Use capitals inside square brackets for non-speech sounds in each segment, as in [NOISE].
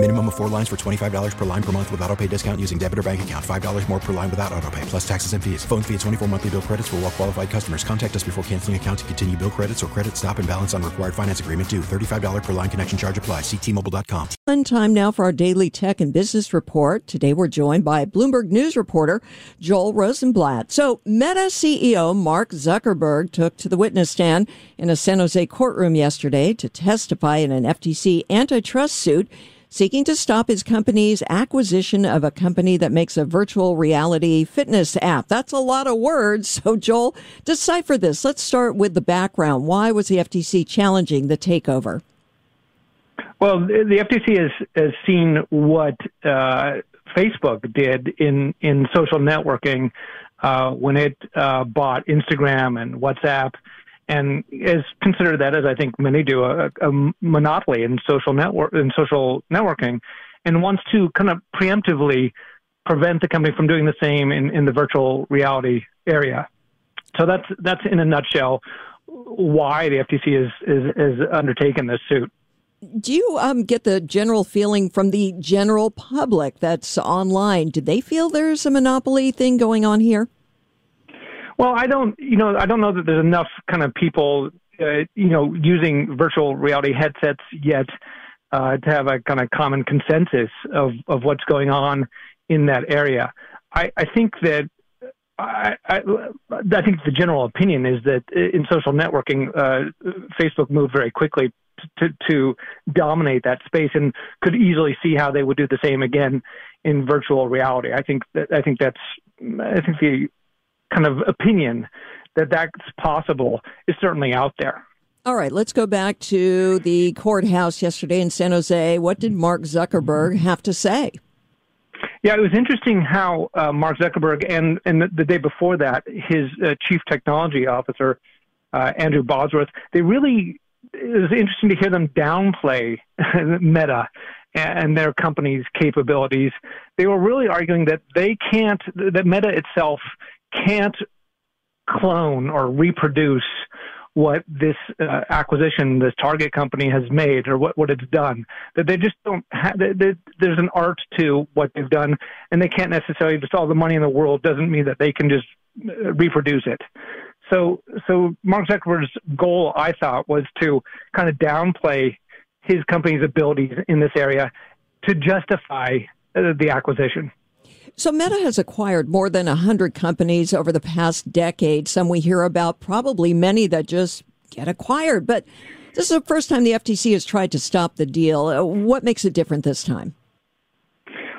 Minimum of four lines for $25 per line per month with auto pay discount using debit or bank account. $5 more per line without auto pay, plus taxes and fees. Phone fee at 24 monthly bill credits for all well qualified customers. Contact us before canceling account to continue bill credits or credit stop and balance on required finance agreement due. $35 per line connection charge apply. Ctmobile.com. Fun time now for our daily tech and business report. Today we're joined by Bloomberg News reporter Joel Rosenblatt. So Meta CEO Mark Zuckerberg took to the witness stand in a San Jose courtroom yesterday to testify in an FTC antitrust suit seeking to stop his company's acquisition of a company that makes a virtual reality fitness app. That's a lot of words. [LAUGHS] So, Joel, decipher this. Let's start with the background. Why was the FTC challenging the takeover? Well, the FTC has, has seen what uh, Facebook did in, in social networking uh, when it uh, bought Instagram and WhatsApp and is considered that, as I think many do, a, a monopoly in social network in social networking, and wants to kind of preemptively prevent the company from doing the same in, in the virtual reality area. So that's that's in a nutshell why the FTC is is, is undertaken this suit. Do you um, get the general feeling from the general public that's online? Do they feel there's a monopoly thing going on here? Well, I don't, you know, I don't know that there's enough kind of people, uh, you know, using virtual reality headsets yet uh, to have a kind of common consensus of, of what's going on in that area. I, I think that I, I, I think the general opinion is that in social networking, uh, Facebook moved very quickly to, to dominate that space and could easily see how they would do the same again in virtual reality. I think that I think that's I think the kind of opinion that that's possible is certainly out there. All right, let's go back to the courthouse yesterday in San Jose. What did Mark Zuckerberg have to say? Yeah, it was interesting how uh, Mark Zuckerberg and, and the, the, day before that, his uh, chief technology officer, uh, Andrew Bosworth, they really, it was interesting to hear them downplay [LAUGHS] Meta and their company's capabilities. They were really arguing that they can't, that Meta itself can't clone or reproduce what this uh, acquisition, this target company has made or what, what it's done. That they just don't have, they, they, there's an art to what they've done and they can't necessarily just all the money in the world doesn't mean that they can just uh, reproduce it. So, so Mark Zuckerberg's goal, I thought, was to kind of downplay his company's abilities in this area to justify uh, the acquisition. So Meta has acquired more than 100 companies over the past decade. Some we hear about, probably many that just get acquired. But this is the first time the FTC has tried to stop the deal. Uh, what makes it different this time?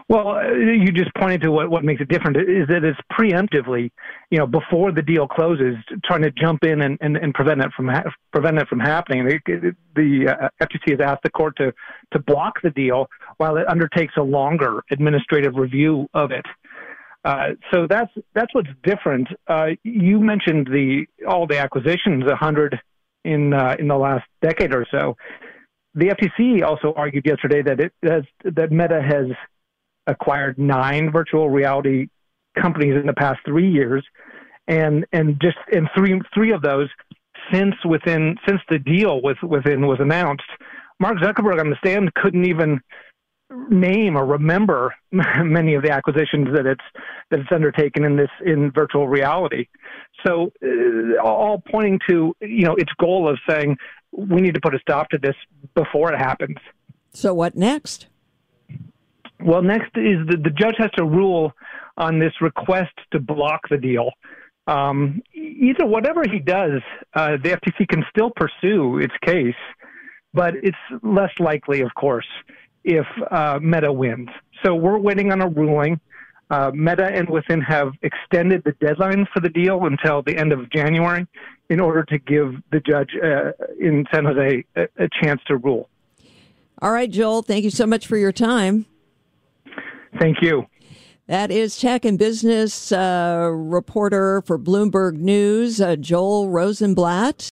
Well, uh, you just pointed to what, what makes it different is that it's preemptively, you know, before the deal closes, trying to jump in and, and, and prevent it from ha- prevent it from happening. The, uh, FTC has asked the court to to block the deal while it undertakes a longer administrative review of it. Uh, so that's that's what's different. Uh, you mentioned the all the acquisitions, a hundred in uh, in the last decade or so. The FTC also argued yesterday that it has, that Meta has acquired nine virtual reality companies in the past three years, and and just in three three of those since within since the deal with Within was announced, Mark Zuckerberg on the stand couldn't even name or remember [LAUGHS] many of the acquisitions that it's that it's undertaken in this in virtual reality. So uh, all pointing to you know its goal of saying we need to put a stop to this before it happens. So what next? Well, next is the, the judge has to rule on this request to block the deal. Um, either whatever he does, uh, the FTC can still pursue its case, but it's less likely, of course, if uh, Meta wins. So we're waiting on a ruling. Uh, Meta and Within have extended the deadline for the deal until the end of January in order to give the judge uh, in San Jose a, a chance to rule. All right, Joel, thank you so much for your time. Thank you. That is tech and business uh, reporter for Bloomberg News, uh, Joel Rosenblatt.